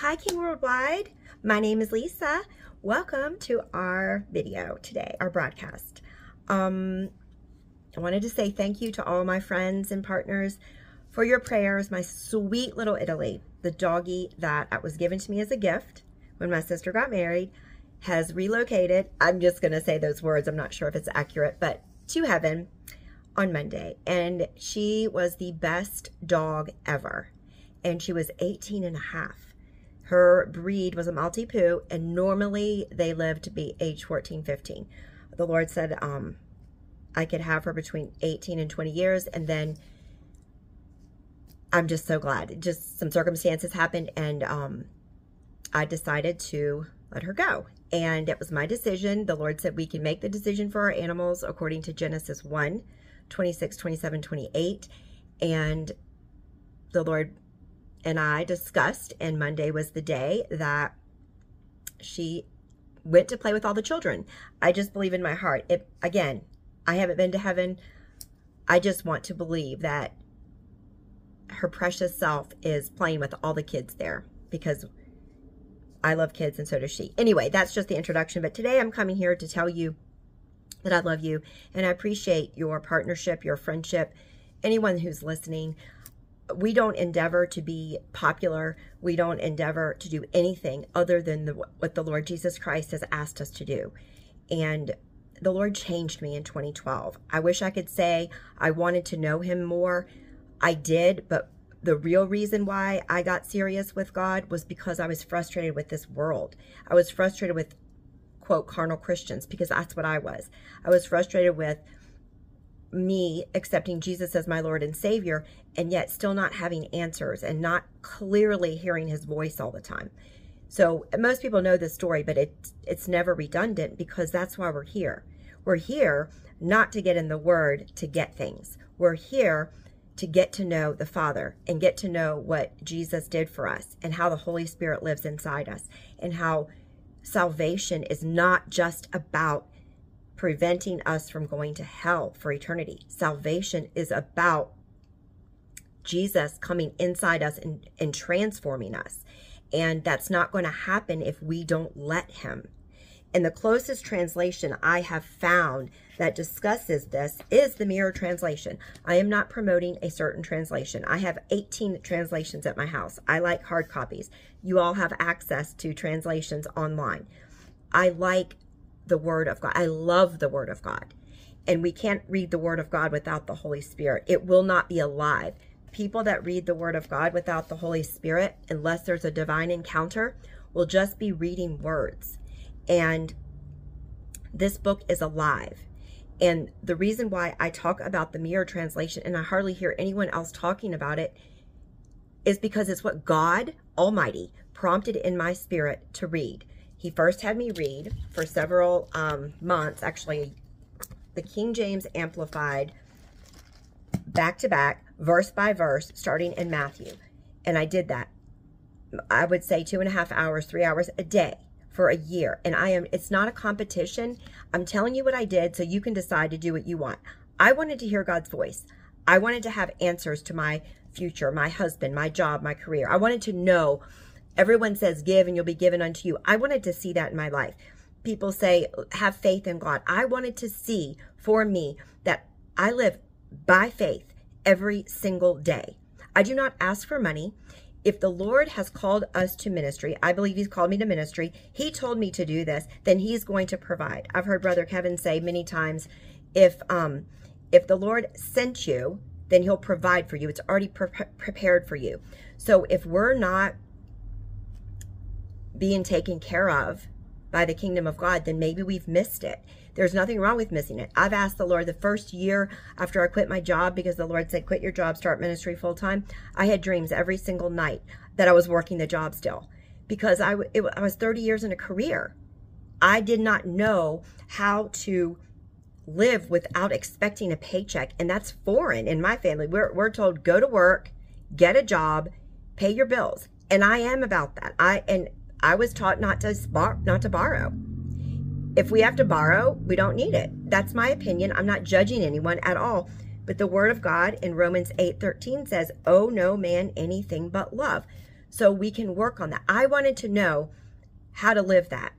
Hi King Worldwide, my name is Lisa. Welcome to our video today, our broadcast. Um, I wanted to say thank you to all my friends and partners for your prayers. My sweet little Italy, the doggy that was given to me as a gift when my sister got married, has relocated. I'm just going to say those words. I'm not sure if it's accurate, but to heaven on Monday. And she was the best dog ever. And she was 18 and a half her breed was a Maltipoo, and normally they live to be age 14, 15. The Lord said um, I could have her between 18 and 20 years, and then I'm just so glad. Just some circumstances happened, and um, I decided to let her go. And it was my decision. The Lord said we can make the decision for our animals according to Genesis 1 26, 27, 28. And the Lord and I discussed, and Monday was the day that she went to play with all the children. I just believe in my heart. It again, I haven't been to heaven. I just want to believe that her precious self is playing with all the kids there because I love kids and so does she. Anyway, that's just the introduction. But today I'm coming here to tell you that I love you and I appreciate your partnership, your friendship, anyone who's listening we don't endeavor to be popular. We don't endeavor to do anything other than the, what the Lord Jesus Christ has asked us to do. And the Lord changed me in 2012. I wish I could say I wanted to know Him more. I did, but the real reason why I got serious with God was because I was frustrated with this world. I was frustrated with, quote, carnal Christians, because that's what I was. I was frustrated with me accepting Jesus as my Lord and Savior and yet still not having answers and not clearly hearing his voice all the time. So most people know this story, but it, it's never redundant because that's why we're here. We're here not to get in the word to get things. We're here to get to know the Father and get to know what Jesus did for us and how the Holy Spirit lives inside us and how salvation is not just about preventing us from going to hell for eternity. Salvation is about Jesus coming inside us and, and transforming us. And that's not going to happen if we don't let him. And the closest translation I have found that discusses this is the Mirror Translation. I am not promoting a certain translation. I have 18 translations at my house. I like hard copies. You all have access to translations online. I like the Word of God. I love the Word of God. And we can't read the Word of God without the Holy Spirit. It will not be alive. People that read the Word of God without the Holy Spirit, unless there's a divine encounter, will just be reading words. And this book is alive. And the reason why I talk about the mirror translation and I hardly hear anyone else talking about it is because it's what God Almighty prompted in my spirit to read. He first had me read for several um, months, actually, the King James Amplified back to back, verse by verse, starting in Matthew. And I did that. I would say two and a half hours, three hours a day for a year. And I am, it's not a competition. I'm telling you what I did so you can decide to do what you want. I wanted to hear God's voice. I wanted to have answers to my future, my husband, my job, my career. I wanted to know Everyone says, give and you'll be given unto you. I wanted to see that in my life. People say, have faith in God. I wanted to see for me that I live by faith every single day. I do not ask for money. If the Lord has called us to ministry, I believe He's called me to ministry. He told me to do this, then He's going to provide. I've heard Brother Kevin say many times, if um, if the Lord sent you, then He'll provide for you. It's already pre prepared for you. So if we're not being taken care of by the kingdom of God, then maybe we've missed it. There's nothing wrong with missing it. I've asked the Lord the first year after I quit my job because the Lord said, quit your job, start ministry full time. I had dreams every single night that I was working the job still because I, it, I was 30 years in a career. I did not know how to live without expecting a paycheck. And that's foreign in my family. We're, we're told go to work, get a job, pay your bills. And I am about that. I, and I was taught not to bar- not to borrow. If we have to borrow, we don't need it. That's my opinion. I'm not judging anyone at all. But the word of God in Romans 8:13 says, "Oh no man anything but love." so we can work on that. I wanted to know how to live that.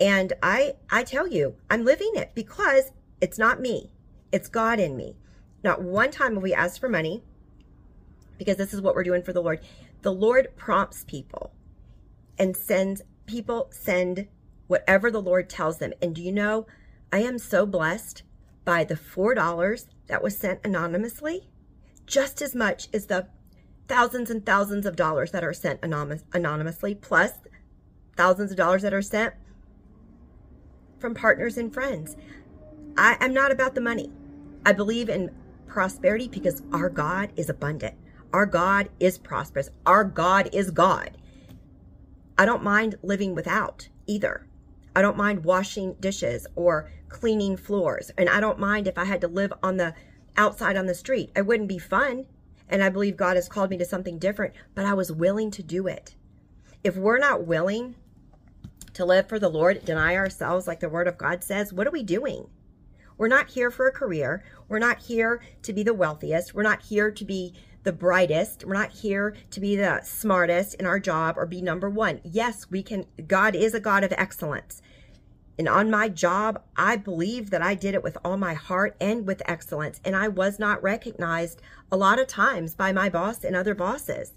And I I tell you, I'm living it because it's not me. It's God in me. Not one time have we asked for money because this is what we're doing for the Lord. The Lord prompts people and sends people send whatever the Lord tells them. And do you know, I am so blessed by the $4 that was sent anonymously, just as much as the thousands and thousands of dollars that are sent anonymous, anonymously, plus thousands of dollars that are sent from partners and friends. I am not about the money. I believe in prosperity because our God is abundant. Our God is prosperous. Our God is God. I don't mind living without either. I don't mind washing dishes or cleaning floors. And I don't mind if I had to live on the outside on the street. It wouldn't be fun. And I believe God has called me to something different, but I was willing to do it. If we're not willing to live for the Lord, deny ourselves like the word of God says, what are we doing? We're not here for a career. We're not here to be the wealthiest. We're not here to be the brightest. We're not here to be the smartest in our job or be number one. Yes, we can. God is a God of excellence. And on my job, I believe that I did it with all my heart and with excellence. And I was not recognized a lot of times by my boss and other bosses.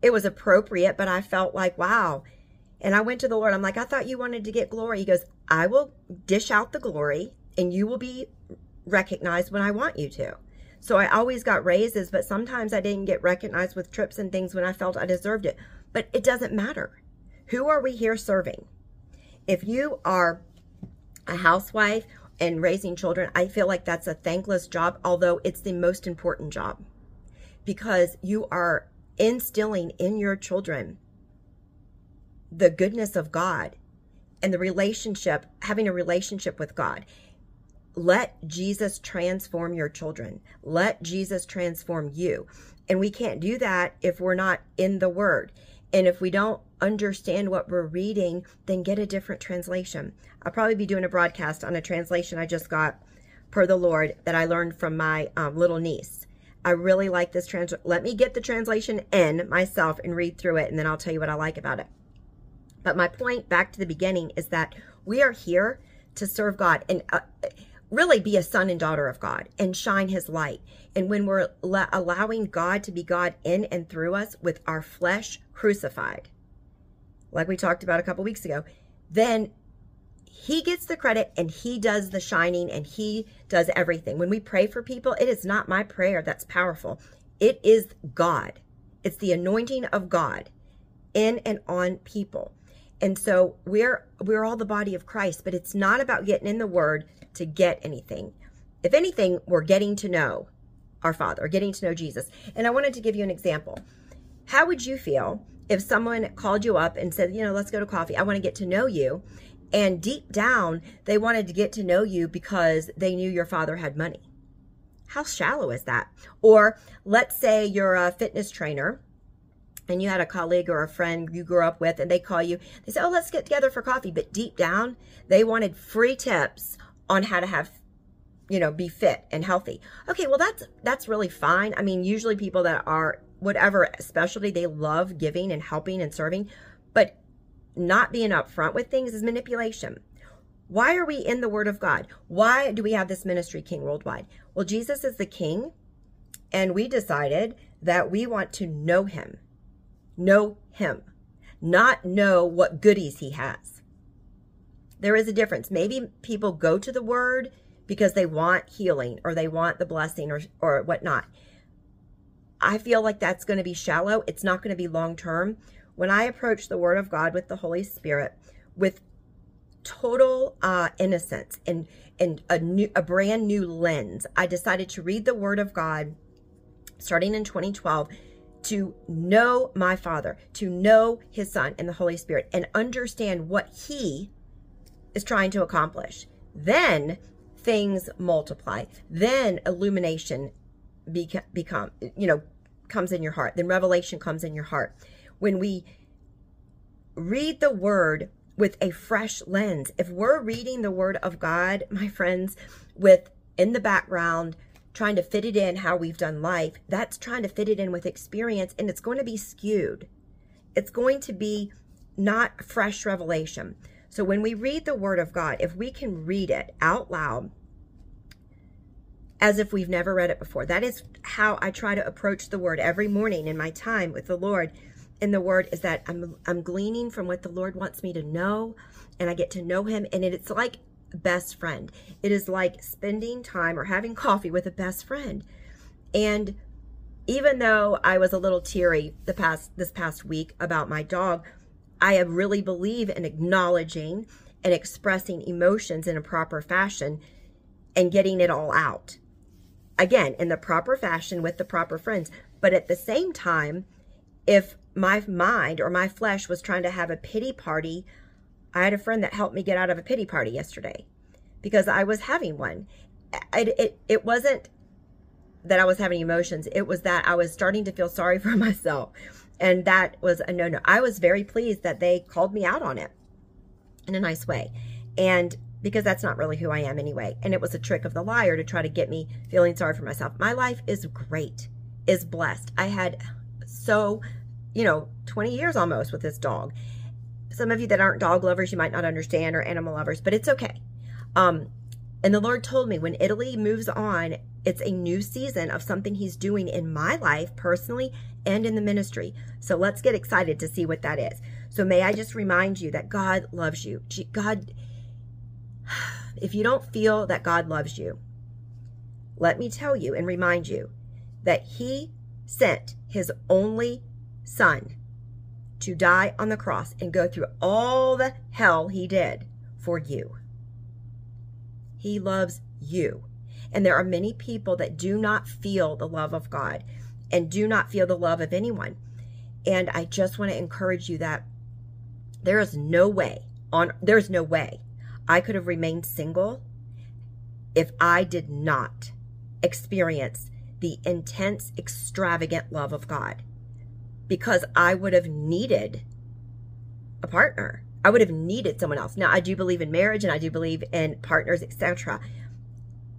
It was appropriate, but I felt like, wow. And I went to the Lord. I'm like, I thought you wanted to get glory. He goes, I will dish out the glory and you will be recognized when I want you to. So I always got raises, but sometimes I didn't get recognized with trips and things when I felt I deserved it. But it doesn't matter. Who are we here serving? If you are a housewife and raising children, I feel like that's a thankless job, although it's the most important job because you are instilling in your children the goodness of God and the relationship, having a relationship with God. Let Jesus transform your children. Let Jesus transform you. And we can't do that if we're not in the Word. And if we don't understand what we're reading, then get a different translation. I'll probably be doing a broadcast on a translation I just got per the Lord that I learned from my um, little niece. I really like this translation. Let me get the translation in myself and read through it, and then I'll tell you what I like about it. But my point back to the beginning is that we are here to serve God. And uh, really be a son and daughter of God and shine his light. And when we're allowing God to be God in and through us with our flesh crucified, like we talked about a couple weeks ago, then he gets the credit and he does the shining and he does everything. When we pray for people, it is not my prayer that's powerful. It is God. It's the anointing of God in and on people. And so we're we're all the body of Christ, but it's not about getting in the word to get anything. If anything, we're getting to know our Father, getting to know Jesus. And I wanted to give you an example. How would you feel if someone called you up and said, you know, let's go to coffee. I want to get to know you. And deep down, they wanted to get to know you because they knew your father had money. How shallow is that? Or let's say you're a fitness trainer and you had a colleague or a friend you grew up with and they call you, they say, oh, let's get together for coffee. But deep down, they wanted free tips on how to have you know be fit and healthy. Okay well that's that's really fine. I mean usually people that are whatever specialty they love giving and helping and serving but not being upfront with things is manipulation. Why are we in the word of god? Why do we have this ministry king worldwide? Well jesus is the king and we decided that we want to know him know him not know what goodies he has there is a difference. Maybe people go to the word because they want healing or they want the blessing or, or whatnot. I feel like that's going to be shallow. It's not going to be long term. When I approach the word of God with the Holy Spirit with total uh, innocence and, and a, new, a brand new lens, I decided to read the word of God starting in 2012 to know my Father, to know His Son and the Holy Spirit, and understand what He is trying to accomplish. Then things multiply. Then illumination beca- become, you know, comes in your heart. Then revelation comes in your heart. When we read the word with a fresh lens, if we're reading the word of God, my friends, with in the background, trying to fit it in how we've done life, that's trying to fit it in with experience and it's going to be skewed. it's going to be not fresh revelation. So when we read the word of God, if we can read it out loud as if we've never read it before, that is how I try to approach the word every morning in my time with the Lord. In the word is that I'm I'm gleaning from what the Lord wants me to know and I get to know him and it's like best friend. It is like spending time or having coffee with a best friend. And even though I was a little teary the past this past week about my dog, I really believe in acknowledging and expressing emotions in a proper fashion and getting it all out. Again, in the proper fashion with the proper friends. But at the same time, if my mind or my flesh was trying to have a pity party, I had a friend that helped me get out of a pity party yesterday because I was having one. It, it, it wasn't that I was having emotions, it was that I was starting to feel sorry for myself. And that was a no no. I was very pleased that they called me out on it in a nice way. And because that's not really who I am anyway. And it was a trick of the liar to try to get me feeling sorry for myself. My life is great, is blessed. I had so, you know, 20 years almost with this dog. Some of you that aren't dog lovers, you might not understand, or animal lovers, but it's okay. Um, and the Lord told me when Italy moves on, it's a new season of something He's doing in my life personally and in the ministry. So let's get excited to see what that is. So may I just remind you that God loves you. God, if you don't feel that God loves you, let me tell you and remind you that He sent His only Son to die on the cross and go through all the hell He did for you. He loves you. And there are many people that do not feel the love of God and do not feel the love of anyone. And I just want to encourage you that there is no way on there's no way I could have remained single if I did not experience the intense extravagant love of God because I would have needed a partner. I would have needed someone else. Now, I do believe in marriage and I do believe in partners, etc.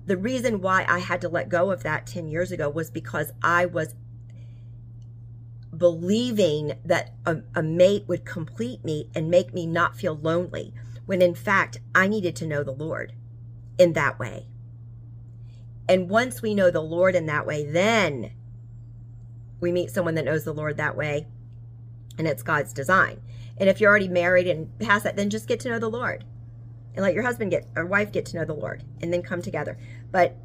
The reason why I had to let go of that 10 years ago was because I was believing that a, a mate would complete me and make me not feel lonely, when in fact, I needed to know the Lord in that way. And once we know the Lord in that way, then we meet someone that knows the Lord that way, and it's God's design. And if you're already married and past that, then just get to know the Lord and let your husband get or wife get to know the Lord and then come together. But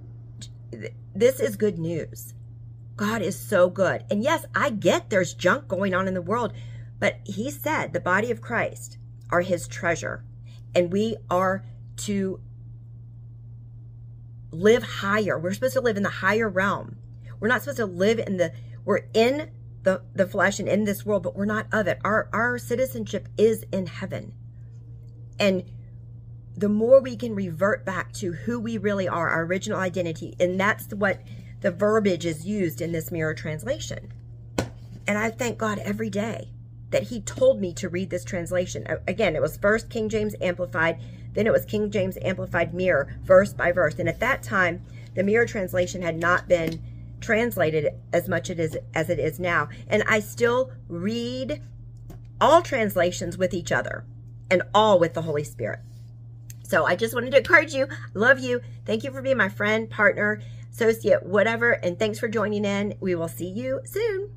this is good news. God is so good. And yes, I get there's junk going on in the world, but he said the body of Christ are his treasure. And we are to live higher. We're supposed to live in the higher realm. We're not supposed to live in the, we're in the, the flesh and in this world, but we're not of it. Our, our citizenship is in heaven. And the more we can revert back to who we really are, our original identity, and that's what the verbiage is used in this mirror translation. And I thank God every day that He told me to read this translation. Again, it was first King James Amplified, then it was King James Amplified Mirror, verse by verse. And at that time, the mirror translation had not been translated as much it is as it is now. And I still read all translations with each other and all with the Holy Spirit. So I just wanted to encourage you. Love you. Thank you for being my friend, partner, associate, whatever. And thanks for joining in. We will see you soon.